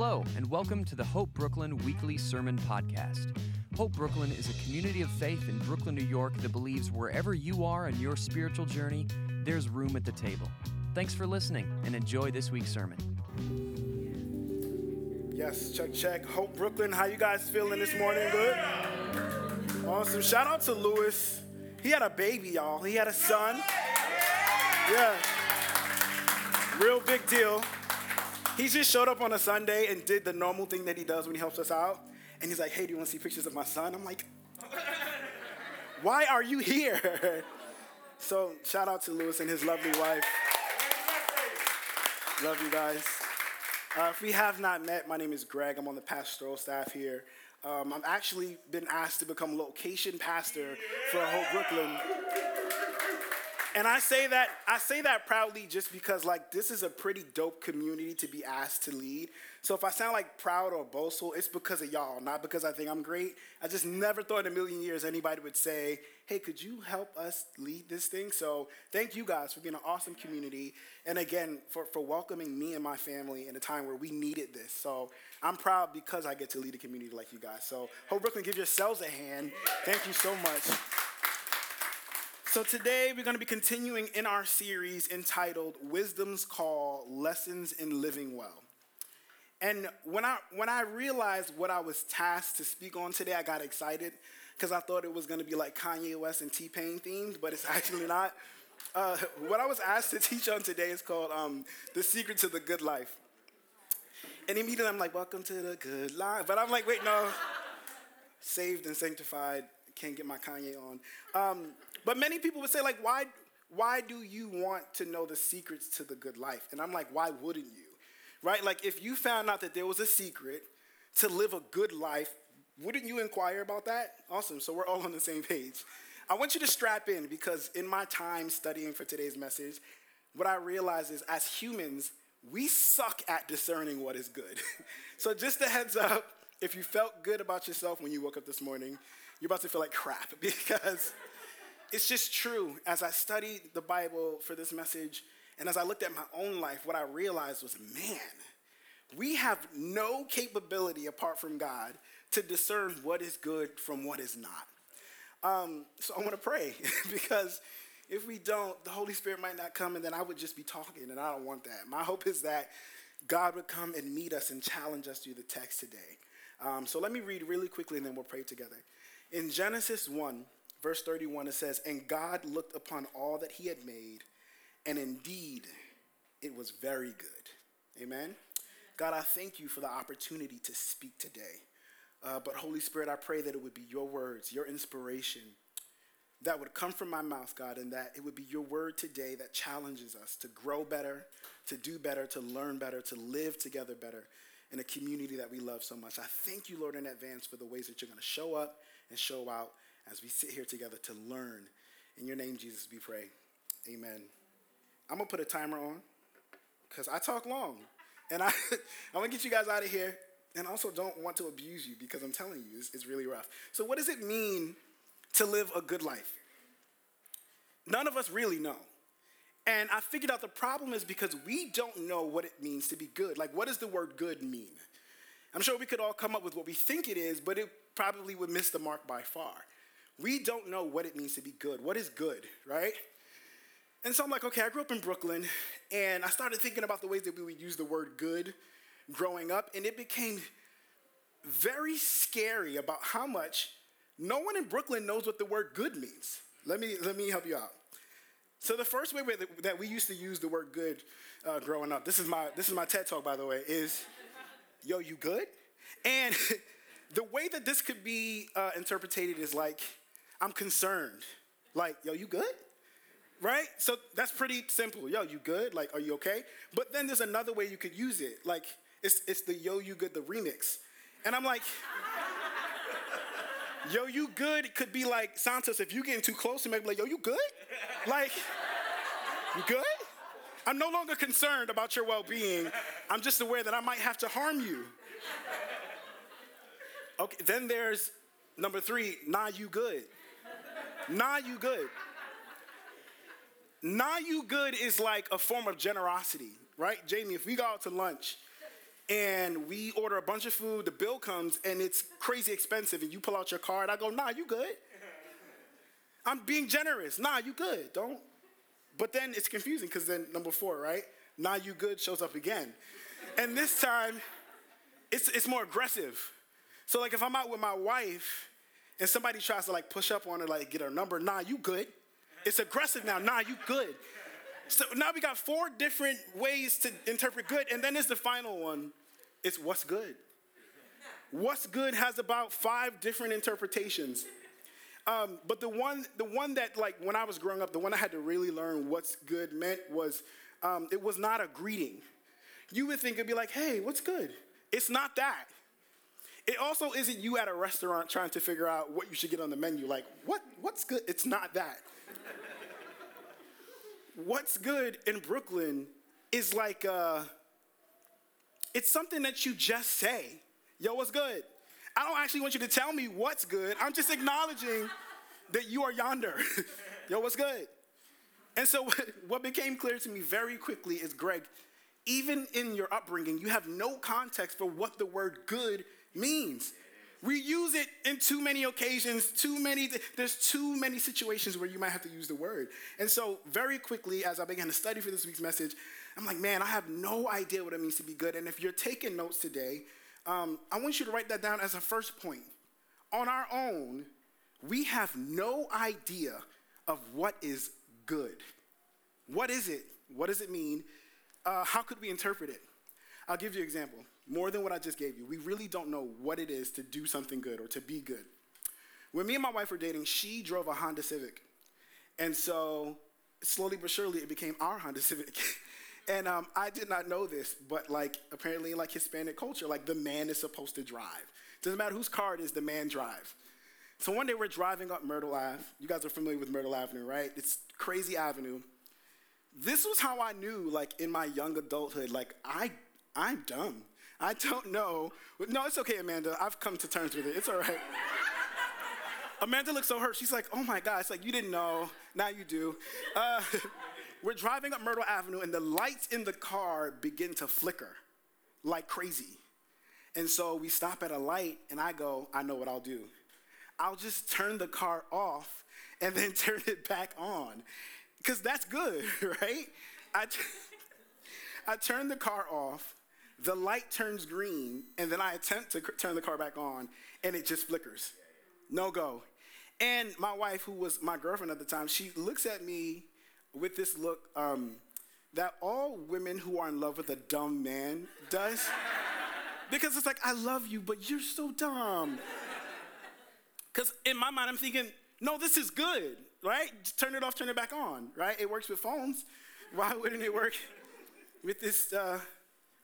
Hello, and welcome to the Hope Brooklyn Weekly Sermon Podcast. Hope Brooklyn is a community of faith in Brooklyn, New York that believes wherever you are in your spiritual journey, there's room at the table. Thanks for listening and enjoy this week's sermon. Yes, check, check. Hope Brooklyn, how you guys feeling this morning? Good? Awesome. Shout out to Lewis. He had a baby, y'all. He had a son. Yeah. Real big deal. He just showed up on a Sunday and did the normal thing that he does when he helps us out. And he's like, hey, do you want to see pictures of my son? I'm like, why are you here? So shout out to Lewis and his lovely wife. Love you guys. Uh, if we have not met, my name is Greg. I'm on the pastoral staff here. Um, I've actually been asked to become location pastor for Hope Brooklyn. And I say that I say that proudly just because like this is a pretty dope community to be asked to lead. So if I sound like proud or boastful, it's because of y'all, not because I think I'm great. I just never thought in a million years anybody would say, "Hey, could you help us lead this thing?" So thank you guys for being an awesome community, and again for for welcoming me and my family in a time where we needed this. So I'm proud because I get to lead a community like you guys. So Hope Brooklyn, give yourselves a hand. Thank you so much. So, today we're going to be continuing in our series entitled Wisdom's Call Lessons in Living Well. And when I, when I realized what I was tasked to speak on today, I got excited because I thought it was going to be like Kanye West and T Pain themed, but it's actually not. Uh, what I was asked to teach on today is called um, The Secret to the Good Life. And immediately I'm like, Welcome to the good life. But I'm like, Wait, no. Saved and sanctified, can't get my Kanye on. Um, but many people would say, like, why, why do you want to know the secrets to the good life? And I'm like, why wouldn't you? Right? Like, if you found out that there was a secret to live a good life, wouldn't you inquire about that? Awesome. So we're all on the same page. I want you to strap in because in my time studying for today's message, what I realize is as humans, we suck at discerning what is good. so just a heads up, if you felt good about yourself when you woke up this morning, you're about to feel like crap because it's just true. As I studied the Bible for this message, and as I looked at my own life, what I realized was man, we have no capability apart from God to discern what is good from what is not. Um, so I want to pray because if we don't, the Holy Spirit might not come, and then I would just be talking, and I don't want that. My hope is that God would come and meet us and challenge us through the text today. Um, so let me read really quickly, and then we'll pray together. In Genesis 1, verse 31, it says, And God looked upon all that he had made, and indeed it was very good. Amen. God, I thank you for the opportunity to speak today. Uh, but Holy Spirit, I pray that it would be your words, your inspiration that would come from my mouth, God, and that it would be your word today that challenges us to grow better, to do better, to learn better, to live together better in a community that we love so much. I thank you, Lord, in advance for the ways that you're going to show up and show out as we sit here together to learn. In your name, Jesus, we pray. Amen. I'm going to put a timer on because I talk long. And I, I want to get you guys out of here and also don't want to abuse you because I'm telling you, it's, it's really rough. So, what does it mean to live a good life? None of us really know. And I figured out the problem is because we don't know what it means to be good. Like, what does the word good mean? I'm sure we could all come up with what we think it is, but it probably would miss the mark by far. We don't know what it means to be good. What is good, right? And so I'm like, okay, I grew up in Brooklyn, and I started thinking about the ways that we would use the word good growing up, and it became very scary about how much no one in Brooklyn knows what the word good means. Let me, let me help you out. So the first way that we used to use the word good uh, growing up, this is my this is my TED talk by the way, is, yo, you good? And the way that this could be uh, interpreted is like, I'm concerned. Like, yo, you good? Right? So that's pretty simple. Yo, you good? Like, are you okay? But then there's another way you could use it. Like, it's, it's the Yo, You Good, the remix. And I'm like, Yo, you good? Could be like, Santos, if you getting too close to me, be like, Yo, you good? Like, you good? I'm no longer concerned about your well being. I'm just aware that I might have to harm you. Okay, then there's number three, nah, you good. Nah, you good. Nah, you good is like a form of generosity, right? Jamie, if we go out to lunch and we order a bunch of food, the bill comes, and it's crazy expensive, and you pull out your card. I go, nah, you good. I'm being generous. Nah, you good. Don't. But then it's confusing because then number four, right? Nah, you good shows up again. And this time, it's, it's more aggressive. So like if I'm out with my wife and somebody tries to like push up on her, like get her number, nah, you good. It's aggressive now, nah, you good. So now we got four different ways to interpret good, and then there's the final one. It's what's good. What's good has about five different interpretations. Um, but the one, the one that like when I was growing up, the one I had to really learn what's good meant was um, it was not a greeting. You would think it'd be like, "Hey, what's good?" It's not that. It also isn't you at a restaurant trying to figure out what you should get on the menu. Like, what, what's good? It's not that. what's good in Brooklyn is like, uh, it's something that you just say. Yo, what's good? I don't actually want you to tell me what's good. I'm just acknowledging that you are yonder. Yo, what's good? And so, what became clear to me very quickly is Greg, even in your upbringing, you have no context for what the word good means. We use it in too many occasions, too many, there's too many situations where you might have to use the word. And so, very quickly, as I began to study for this week's message, I'm like, man, I have no idea what it means to be good. And if you're taking notes today, um, I want you to write that down as a first point. On our own, we have no idea of what is good. What is it? What does it mean? Uh, how could we interpret it? I'll give you an example more than what I just gave you. We really don't know what it is to do something good or to be good. When me and my wife were dating, she drove a Honda Civic. And so slowly but surely it became our Honda Civic. and um, I did not know this, but like apparently in like Hispanic culture, like the man is supposed to drive. Doesn't matter whose car it is, the man drives. So one day we're driving up Myrtle Ave. You guys are familiar with Myrtle Avenue, right? It's crazy avenue. This was how I knew, like in my young adulthood, like I, I'm dumb. I don't know. No, it's okay, Amanda. I've come to terms with it. It's all right. Amanda looks so hurt. She's like, oh my God. It's like, you didn't know. Now you do. Uh, we're driving up Myrtle Avenue, and the lights in the car begin to flicker like crazy. And so we stop at a light, and I go, I know what I'll do. I'll just turn the car off and then turn it back on. Because that's good, right? I, t- I turn the car off the light turns green, and then I attempt to turn the car back on, and it just flickers. No go. And my wife, who was my girlfriend at the time, she looks at me with this look um, that all women who are in love with a dumb man does. because it's like, I love you, but you're so dumb. Because in my mind, I'm thinking, no, this is good, right? Just turn it off, turn it back on, right? It works with phones. Why wouldn't it work with this? Uh,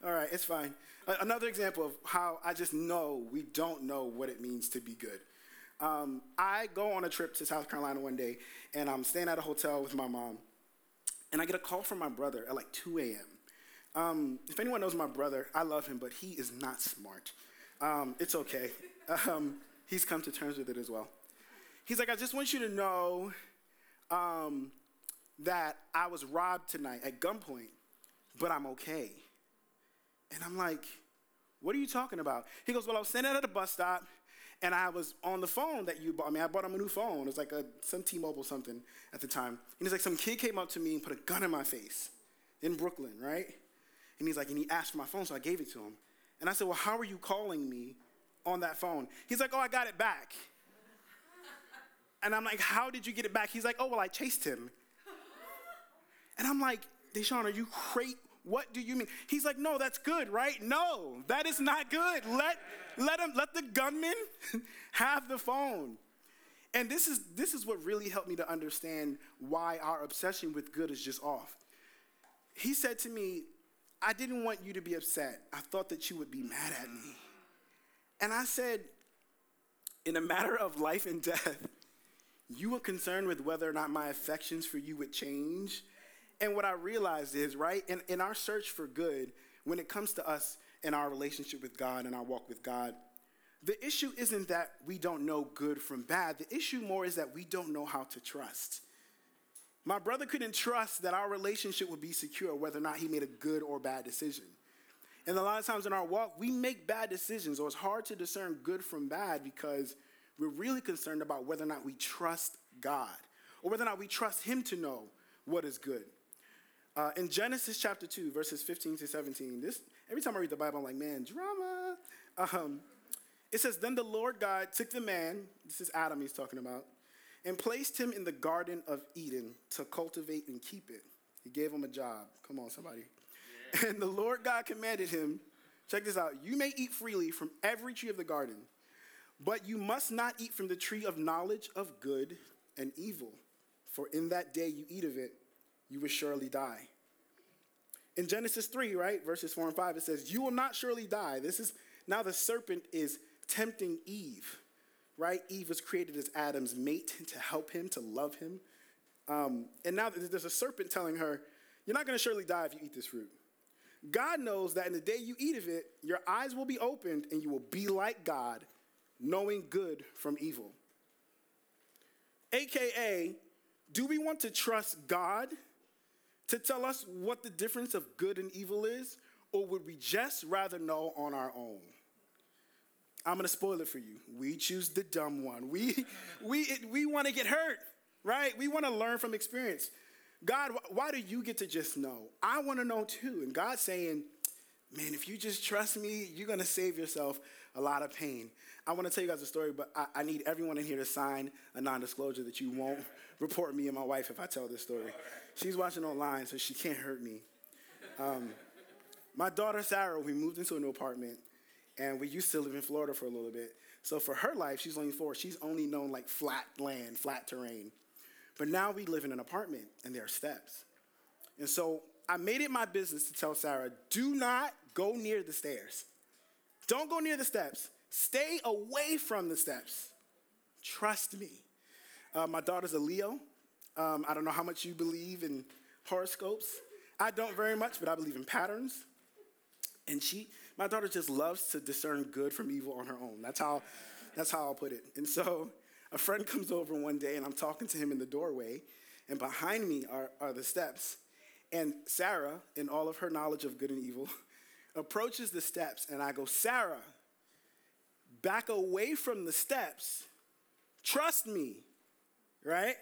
all right, it's fine. Another example of how I just know we don't know what it means to be good. Um, I go on a trip to South Carolina one day, and I'm staying at a hotel with my mom, and I get a call from my brother at like 2 a.m. Um, if anyone knows my brother, I love him, but he is not smart. Um, it's okay. He's come to terms with it as well. He's like, I just want you to know um, that I was robbed tonight at gunpoint, but I'm okay. And I'm like, what are you talking about? He goes, well, I was standing at a bus stop and I was on the phone that you bought me. I bought him a new phone. It was like a, some T-Mobile something at the time. And he's like, some kid came up to me and put a gun in my face in Brooklyn, right? And he's like, and he asked for my phone, so I gave it to him. And I said, well, how are you calling me on that phone? He's like, oh, I got it back. and I'm like, how did you get it back? He's like, oh, well, I chased him. And I'm like, Deshaun, are you crazy? What do you mean? He's like, No, that's good, right? No, that is not good. Let, let him, let the gunman have the phone. And this is, this is what really helped me to understand why our obsession with good is just off. He said to me, I didn't want you to be upset. I thought that you would be mad at me. And I said, in a matter of life and death, you were concerned with whether or not my affections for you would change and what I realized is, right, in, in our search for good, when it comes to us and our relationship with God and our walk with God, the issue isn't that we don't know good from bad. The issue more is that we don't know how to trust. My brother couldn't trust that our relationship would be secure whether or not he made a good or bad decision. And a lot of times in our walk, we make bad decisions, or it's hard to discern good from bad because we're really concerned about whether or not we trust God, or whether or not we trust Him to know what is good. Uh, in Genesis chapter 2, verses 15 to 17, this, every time I read the Bible, I'm like, man, drama. Um, it says, Then the Lord God took the man, this is Adam he's talking about, and placed him in the Garden of Eden to cultivate and keep it. He gave him a job. Come on, somebody. And the Lord God commanded him, check this out, you may eat freely from every tree of the garden, but you must not eat from the tree of knowledge of good and evil, for in that day you eat of it, you will surely die. In Genesis 3, right, verses 4 and 5, it says, You will not surely die. This is now the serpent is tempting Eve, right? Eve was created as Adam's mate to help him, to love him. Um, and now there's a serpent telling her, You're not going to surely die if you eat this fruit. God knows that in the day you eat of it, your eyes will be opened and you will be like God, knowing good from evil. AKA, do we want to trust God to tell us what the difference of good and evil is, or would we just rather know on our own? I'm gonna spoil it for you. We choose the dumb one. We, we, we wanna get hurt, right? We wanna learn from experience. God, why do you get to just know? I wanna know too. And God's saying, man, if you just trust me, you're gonna save yourself a lot of pain. I wanna tell you guys a story, but I, I need everyone in here to sign a non disclosure that you won't report me and my wife if I tell this story. She's watching online, so she can't hurt me. Um, my daughter Sarah, we moved into a new apartment, and we used to live in Florida for a little bit. So for her life, she's only four. She's only known like flat land, flat terrain. But now we live in an apartment, and there are steps. And so I made it my business to tell Sarah, do not go near the stairs. Don't go near the steps. Stay away from the steps. Trust me. Uh, my daughter's a Leo. Um, I don't know how much you believe in horoscopes. I don't very much, but I believe in patterns. And she, my daughter just loves to discern good from evil on her own. That's how, that's how I'll put it. And so a friend comes over one day and I'm talking to him in the doorway, and behind me are, are the steps. And Sarah, in all of her knowledge of good and evil, approaches the steps, and I go, Sarah, back away from the steps. Trust me, right?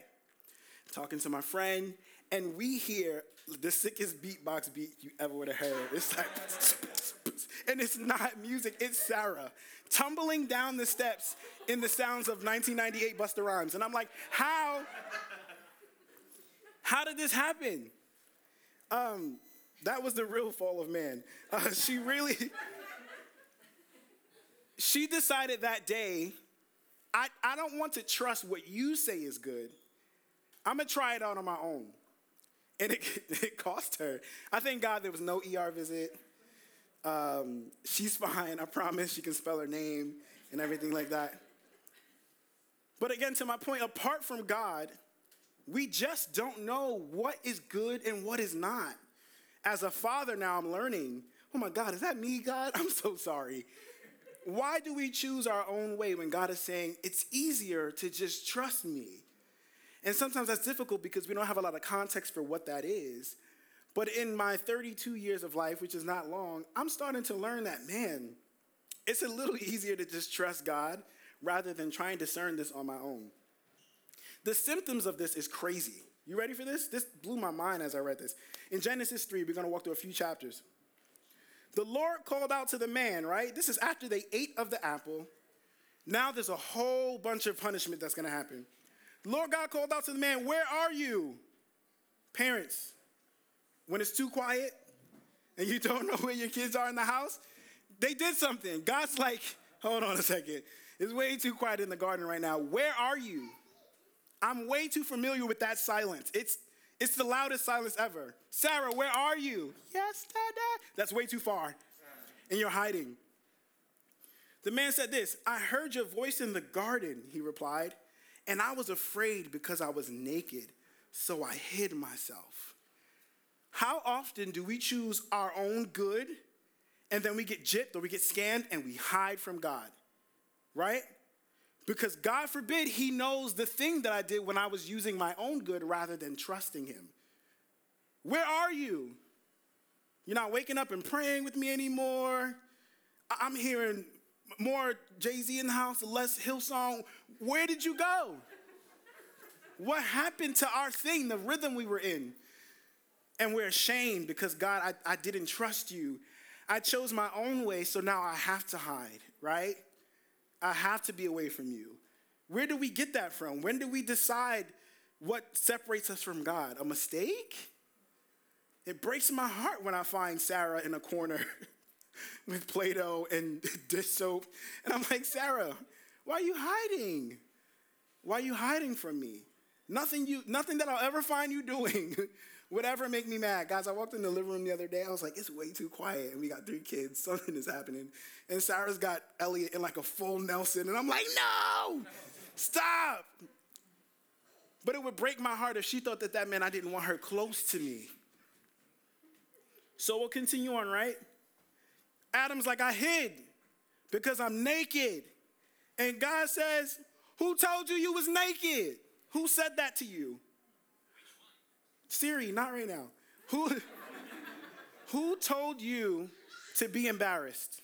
Talking to my friend, and we hear the sickest beatbox beat you ever would have heard. It's like, and it's not music, it's Sarah tumbling down the steps in the sounds of 1998 Busta Rhymes. And I'm like, how? How did this happen? Um, that was the real fall of man. Uh, she really, she decided that day, I, I don't want to trust what you say is good. I'm gonna try it out on my own. And it, it cost her. I thank God there was no ER visit. Um, she's fine, I promise. She can spell her name and everything like that. But again, to my point, apart from God, we just don't know what is good and what is not. As a father, now I'm learning oh my God, is that me, God? I'm so sorry. Why do we choose our own way when God is saying it's easier to just trust me? And sometimes that's difficult because we don't have a lot of context for what that is. But in my 32 years of life, which is not long, I'm starting to learn that, man, it's a little easier to just trust God rather than trying to discern this on my own. The symptoms of this is crazy. You ready for this? This blew my mind as I read this. In Genesis 3, we're going to walk through a few chapters. The Lord called out to the man, right? This is after they ate of the apple. Now there's a whole bunch of punishment that's going to happen. Lord God called out to the man, Where are you? Parents, when it's too quiet and you don't know where your kids are in the house, they did something. God's like, Hold on a second. It's way too quiet in the garden right now. Where are you? I'm way too familiar with that silence. It's it's the loudest silence ever. Sarah, where are you? Yes, Dada. That's way too far. And you're hiding. The man said this I heard your voice in the garden, he replied, and I was afraid because I was naked, so I hid myself. How often do we choose our own good and then we get gypped or we get scammed and we hide from God? Right? Because God forbid he knows the thing that I did when I was using my own good rather than trusting him. Where are you? You're not waking up and praying with me anymore. I'm hearing more Jay Z in the house, less Hillsong. Where did you go? What happened to our thing, the rhythm we were in? And we're ashamed because God, I, I didn't trust you. I chose my own way, so now I have to hide, right? I have to be away from you. Where do we get that from? When do we decide what separates us from God? A mistake? It breaks my heart when I find Sarah in a corner with Play Doh and dish soap. And I'm like, Sarah, why are you hiding? Why are you hiding from me? Nothing, you, nothing that I'll ever find you doing would ever make me mad. Guys, I walked in the living room the other day. I was like, it's way too quiet. And we got three kids. Something is happening. And Sarah's got Elliot in like a full Nelson. And I'm like, no, stop. But it would break my heart if she thought that that meant I didn't want her close to me. So we'll continue on, right? Adam's like, I hid because I'm naked. And God says, Who told you you was naked? Who said that to you? Siri, not right now. Who, who told you to be embarrassed?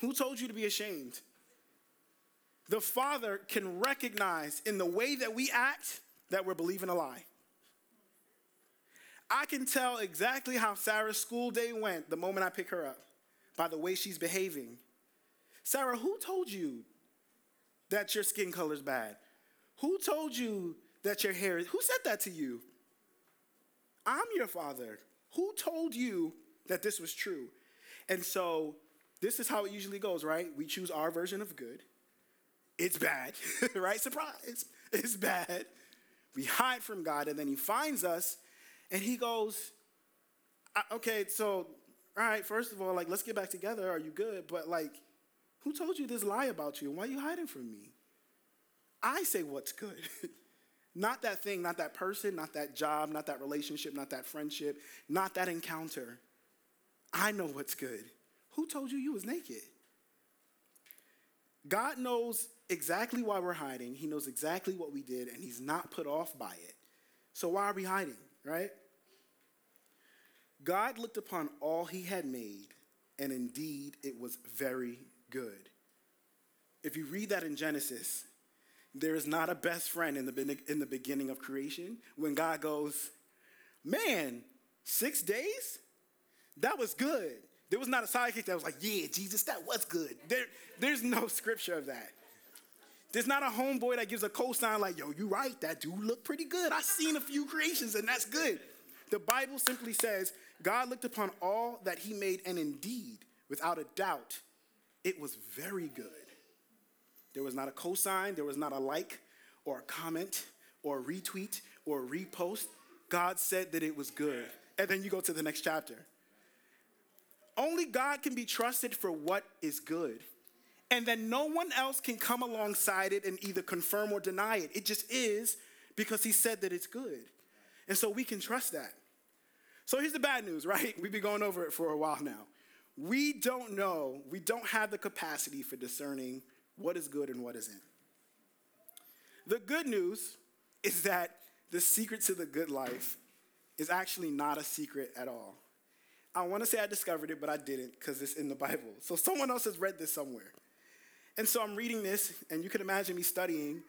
Who told you to be ashamed? The Father can recognize in the way that we act that we're believing a lie. I can tell exactly how Sarah's school day went the moment I pick her up by the way she's behaving. Sarah, who told you that your skin color's bad? Who told you that your hair, who said that to you? I'm your father. Who told you that this was true? And so this is how it usually goes, right? We choose our version of good. It's bad, right? Surprise. It's bad. We hide from God, and then He finds us, and He goes, Okay, so, all right, first of all, like, let's get back together. Are you good? But, like, who told you this lie about you? Why are you hiding from me? I say what's good. Not that thing, not that person, not that job, not that relationship, not that friendship, not that encounter. I know what's good. Who told you you was naked? God knows exactly why we're hiding. He knows exactly what we did, and He's not put off by it. So why are we hiding, right? God looked upon all He had made, and indeed it was very good. If you read that in Genesis, there is not a best friend in the, in the beginning of creation when God goes, Man, six days? That was good. There was not a sidekick that was like, Yeah, Jesus, that was good. There, there's no scripture of that. There's not a homeboy that gives a cosign like, Yo, you right, that dude looked pretty good. I've seen a few creations and that's good. The Bible simply says, God looked upon all that he made, and indeed, without a doubt, it was very good. There was not a cosign, there was not a like or a comment or a retweet or a repost. God said that it was good. And then you go to the next chapter. Only God can be trusted for what is good. And then no one else can come alongside it and either confirm or deny it. It just is because He said that it's good. And so we can trust that. So here's the bad news, right? We've been going over it for a while now. We don't know, we don't have the capacity for discerning what is good and what isn't. The good news is that the secret to the good life is actually not a secret at all. I want to say I discovered it, but I didn't because it's in the Bible. So someone else has read this somewhere. And so I'm reading this, and you can imagine me studying.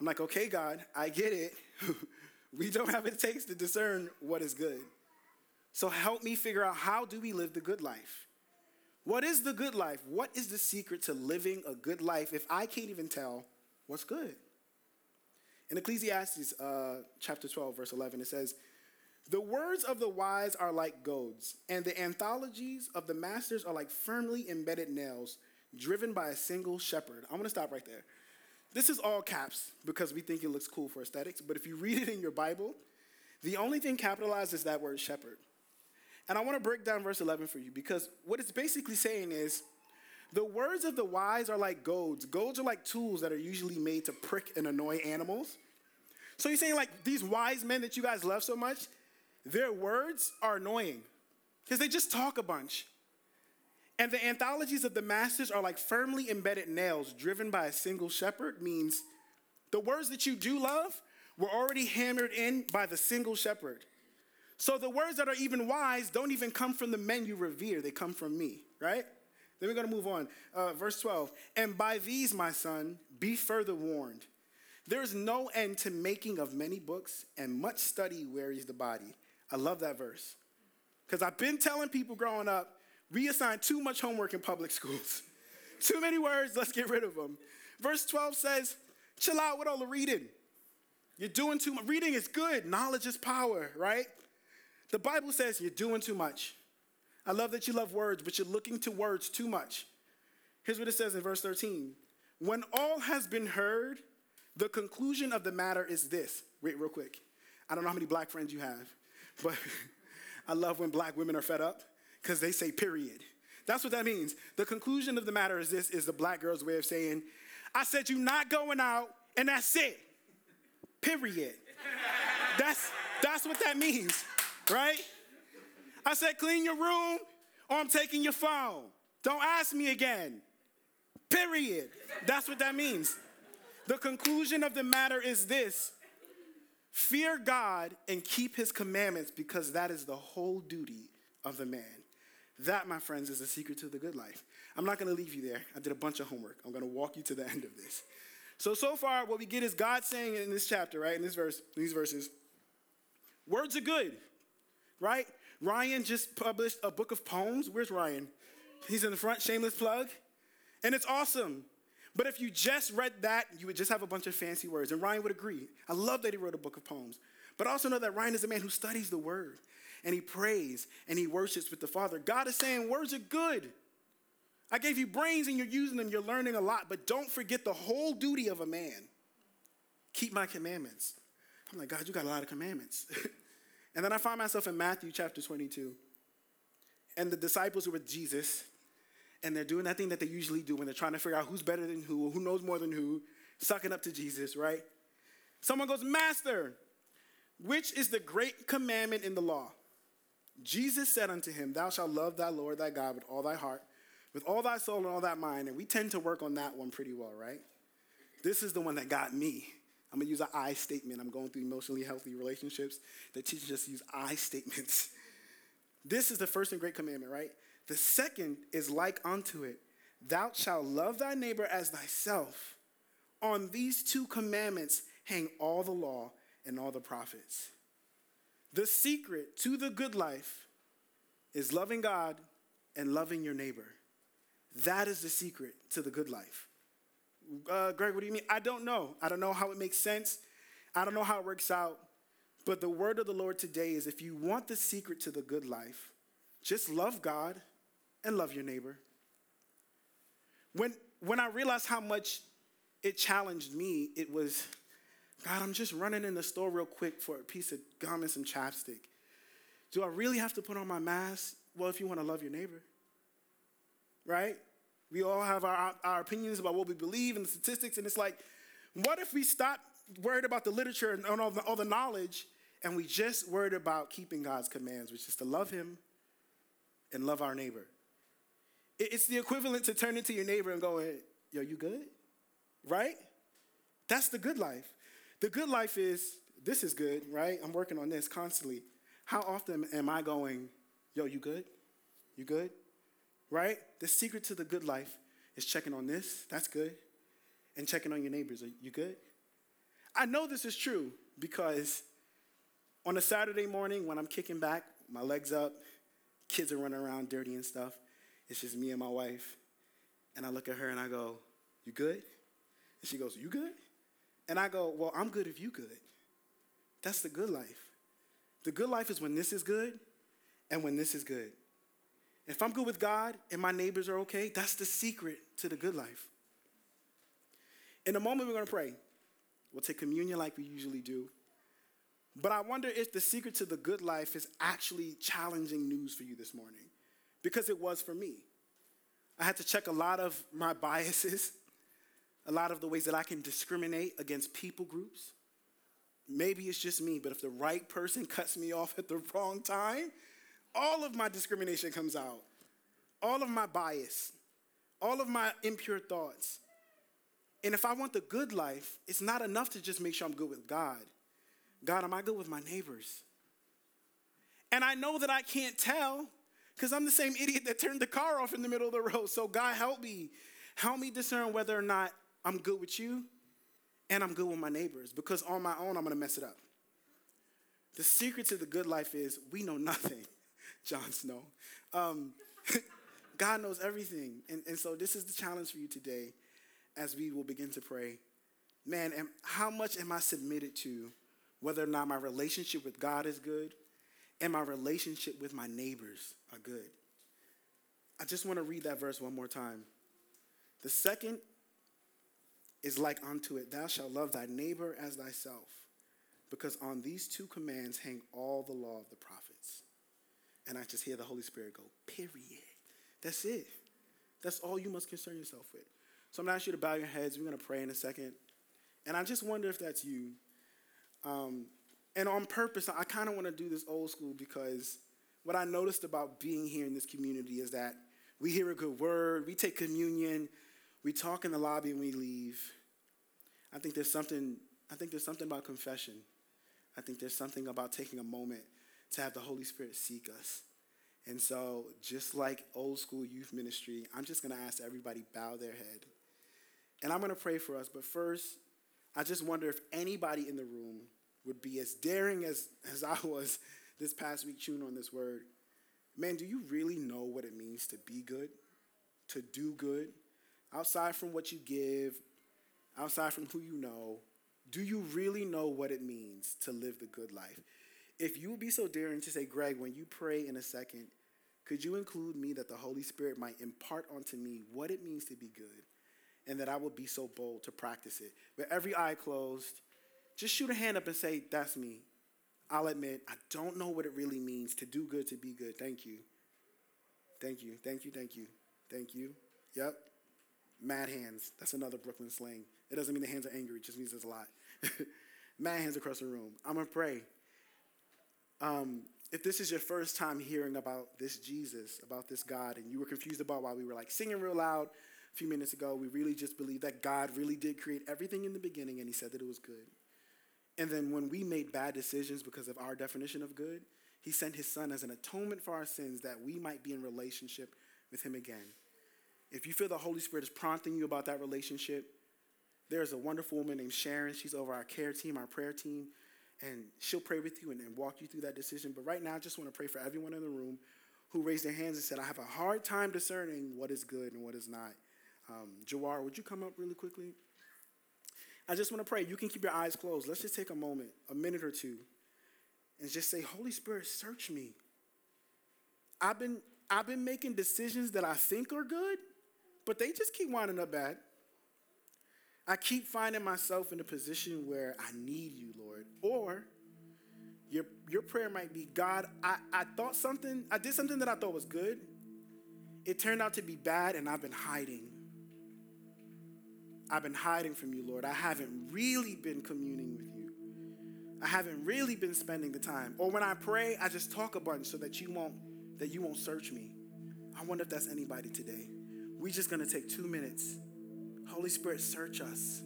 I'm like, okay, God, I get it. we don't have it takes to discern what is good. So help me figure out how do we live the good life? What is the good life? What is the secret to living a good life if I can't even tell what's good? In Ecclesiastes uh, chapter 12, verse 11, it says, The words of the wise are like goads, and the anthologies of the masters are like firmly embedded nails driven by a single shepherd. I'm gonna stop right there. This is all caps because we think it looks cool for aesthetics, but if you read it in your Bible, the only thing capitalized is that word shepherd. And I want to break down verse 11 for you because what it's basically saying is the words of the wise are like goads. Goads are like tools that are usually made to prick and annoy animals. So you're saying, like, these wise men that you guys love so much, their words are annoying because they just talk a bunch. And the anthologies of the masters are like firmly embedded nails driven by a single shepherd, means the words that you do love were already hammered in by the single shepherd. So the words that are even wise don't even come from the men you revere, they come from me, right? Then we're going to move on. Uh, verse 12. And by these, my son, be further warned. There is no end to making of many books, and much study wearies the body. I love that verse. Because I've been telling people growing up, we assign too much homework in public schools. too many words, let's get rid of them. Verse 12 says, chill out with all the reading. You're doing too much. Reading is good, knowledge is power, right? The Bible says you're doing too much. I love that you love words, but you're looking to words too much. Here's what it says in verse 13 When all has been heard, the conclusion of the matter is this. Wait, real quick. I don't know how many black friends you have, but I love when black women are fed up because they say period. That's what that means. The conclusion of the matter is this is the black girl's way of saying, I said you're not going out, and that's it. Period. that's that's what that means, right? I said, clean your room or I'm taking your phone. Don't ask me again. Period. That's what that means. The conclusion of the matter is this fear God and keep his commandments because that is the whole duty of the man. That, my friends, is the secret to the good life. I'm not going to leave you there. I did a bunch of homework. I'm going to walk you to the end of this. So, so far, what we get is God saying in this chapter, right, in this verse, in these verses, words are good, right? Ryan just published a book of poems. Where's Ryan? He's in the front, shameless plug. And it's awesome. But if you just read that, you would just have a bunch of fancy words. And Ryan would agree. I love that he wrote a book of poems. But also know that Ryan is a man who studies the word and he prays and he worships with the Father. God is saying, Words are good. I gave you brains and you're using them, you're learning a lot, but don't forget the whole duty of a man keep my commandments. I'm like, God, you got a lot of commandments. And then I find myself in Matthew chapter 22. And the disciples were with Jesus, and they're doing that thing that they usually do when they're trying to figure out who's better than who, who knows more than who, sucking up to Jesus, right? Someone goes, Master, which is the great commandment in the law? Jesus said unto him, Thou shalt love thy Lord thy God with all thy heart, with all thy soul, and all thy mind. And we tend to work on that one pretty well, right? This is the one that got me. I'm gonna use an I statement. I'm going through emotionally healthy relationships that teaches us to use I statements. This is the first and great commandment, right? The second is like unto it Thou shalt love thy neighbor as thyself. On these two commandments hang all the law and all the prophets. The secret to the good life is loving God and loving your neighbor. That is the secret to the good life uh, Greg, what do you mean? I don't know. I don't know how it makes sense. I don't know how it works out. But the word of the Lord today is if you want the secret to the good life, just love God and love your neighbor. When, when I realized how much it challenged me, it was, God, I'm just running in the store real quick for a piece of gum and some chapstick. Do I really have to put on my mask? Well, if you want to love your neighbor, right? We all have our, our opinions about what we believe and the statistics, and it's like, what if we stop worried about the literature and all the, all the knowledge and we just worried about keeping God's commands, which is to love Him and love our neighbor? It's the equivalent to turning to your neighbor and going, Yo, you good? Right? That's the good life. The good life is this is good, right? I'm working on this constantly. How often am I going, Yo, you good? You good? Right? The secret to the good life is checking on this, that's good, and checking on your neighbors. Are you good? I know this is true because on a Saturday morning when I'm kicking back, my legs up, kids are running around dirty and stuff, it's just me and my wife. And I look at her and I go, You good? And she goes, You good? And I go, Well, I'm good if you good. That's the good life. The good life is when this is good and when this is good. If I'm good with God and my neighbors are okay, that's the secret to the good life. In a moment, we're going to pray. We'll take communion like we usually do. But I wonder if the secret to the good life is actually challenging news for you this morning, because it was for me. I had to check a lot of my biases, a lot of the ways that I can discriminate against people groups. Maybe it's just me, but if the right person cuts me off at the wrong time, all of my discrimination comes out, all of my bias, all of my impure thoughts. And if I want the good life, it's not enough to just make sure I'm good with God. God, am I good with my neighbors? And I know that I can't tell because I'm the same idiot that turned the car off in the middle of the road. So, God, help me. Help me discern whether or not I'm good with you and I'm good with my neighbors because on my own, I'm going to mess it up. The secret to the good life is we know nothing, Jon Snow. Um, God knows everything. And, and so, this is the challenge for you today as we will begin to pray. Man, am, how much am I submitted to whether or not my relationship with God is good and my relationship with my neighbors are good? I just want to read that verse one more time. The second is like unto it Thou shalt love thy neighbor as thyself, because on these two commands hang all the law of the prophets. And I just hear the Holy Spirit go, period. That's it. That's all you must concern yourself with. So I'm going to ask you to bow your heads. We're going to pray in a second. And I just wonder if that's you. Um, and on purpose, I kind of want to do this old school because what I noticed about being here in this community is that we hear a good word, we take communion, we talk in the lobby, and we leave. I think there's something. I think there's something about confession. I think there's something about taking a moment to have the Holy Spirit seek us. And so, just like old school youth ministry, I'm just going to ask everybody bow their head. And I'm going to pray for us. But first, I just wonder if anybody in the room would be as daring as, as I was this past week chewing on this word. Man, do you really know what it means to be good? To do good? Outside from what you give, outside from who you know, do you really know what it means to live the good life? If you would be so daring to say, Greg, when you pray in a second, could you include me that the Holy Spirit might impart onto me what it means to be good and that I will be so bold to practice it? With every eye closed, just shoot a hand up and say, That's me. I'll admit, I don't know what it really means to do good, to be good. Thank you. Thank you. Thank you. Thank you. Thank you. Yep. Mad hands. That's another Brooklyn slang. It doesn't mean the hands are angry, it just means there's a lot. Mad hands across the room. I'm going to pray. Um, if this is your first time hearing about this Jesus, about this God, and you were confused about why we were like singing real loud a few minutes ago, we really just believe that God really did create everything in the beginning and he said that it was good. And then when we made bad decisions because of our definition of good, he sent his son as an atonement for our sins that we might be in relationship with him again. If you feel the Holy Spirit is prompting you about that relationship, there's a wonderful woman named Sharon. She's over our care team, our prayer team, and she'll pray with you and, and walk you through that decision. But right now, I just want to pray for everyone in the room who raised their hands and said, I have a hard time discerning what is good and what is not. Um, Jawar, would you come up really quickly? I just want to pray. You can keep your eyes closed. Let's just take a moment, a minute or two, and just say, Holy Spirit, search me. I've been, I've been making decisions that I think are good, but they just keep winding up bad. I keep finding myself in a position where I need you, Lord. Or your, your prayer might be God, I, I thought something, I did something that I thought was good. It turned out to be bad, and I've been hiding. I've been hiding from you, Lord. I haven't really been communing with you. I haven't really been spending the time. Or when I pray, I just talk a bunch so that you won't that you won't search me. I wonder if that's anybody today. We're just to take 2 minutes. Holy Spirit, search us.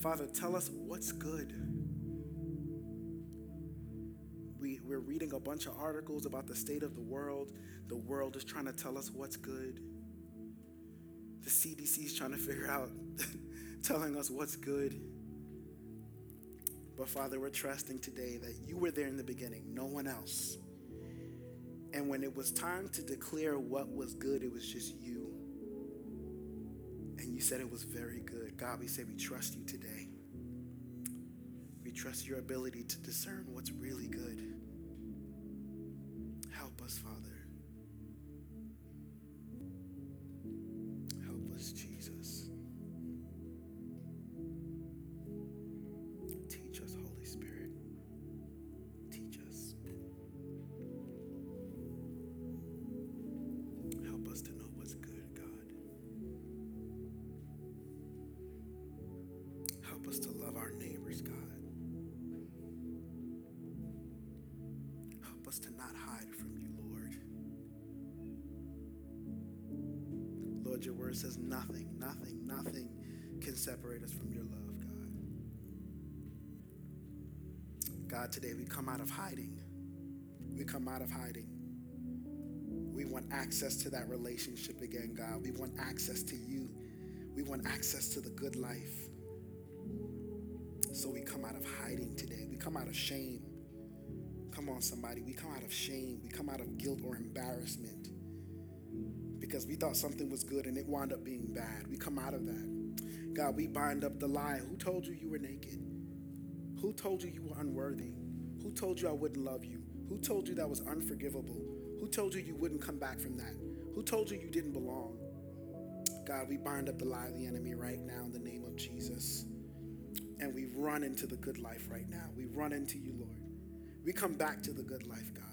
Father, tell us what's good. We, we're reading a bunch of articles about the state of the world. The world is trying to tell us what's good. The CDC is trying to figure out, telling us what's good. But Father, we're trusting today that you were there in the beginning, no one else. And when it was time to declare what was good, it was just you. And you said it was very good. God, we say we trust you today. We trust your ability to discern what's really good. Help us, Father. Lord, your word says nothing, nothing, nothing can separate us from your love, God. God, today we come out of hiding. We come out of hiding. We want access to that relationship again, God. We want access to you. We want access to the good life. So we come out of hiding today. We come out of shame. Come on, somebody. We come out of shame. We come out of guilt or embarrassment because we thought something was good and it wound up being bad. We come out of that. God, we bind up the lie. Who told you you were naked? Who told you you were unworthy? Who told you I wouldn't love you? Who told you that was unforgivable? Who told you you wouldn't come back from that? Who told you you didn't belong? God, we bind up the lie of the enemy right now in the name of Jesus. And we run into the good life right now. We run into you. We come back to the good life, God.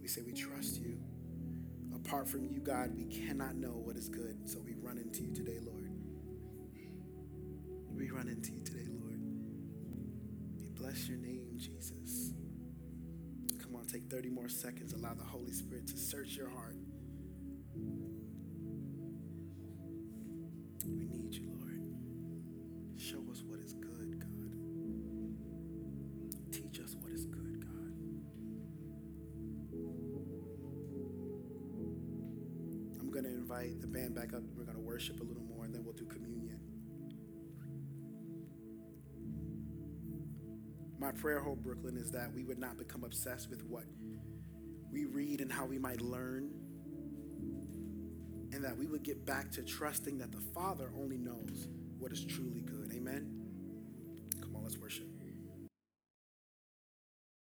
We say we trust you. Apart from you, God, we cannot know what is good. So we run into you today, Lord. We run into you today, Lord. We bless your name, Jesus. Come on, take 30 more seconds. Allow the Holy Spirit to search your heart. Up. Uh, we're going to worship a little more, and then we'll do communion. My prayer, Hope Brooklyn, is that we would not become obsessed with what we read and how we might learn, and that we would get back to trusting that the Father only knows what is truly good. Amen?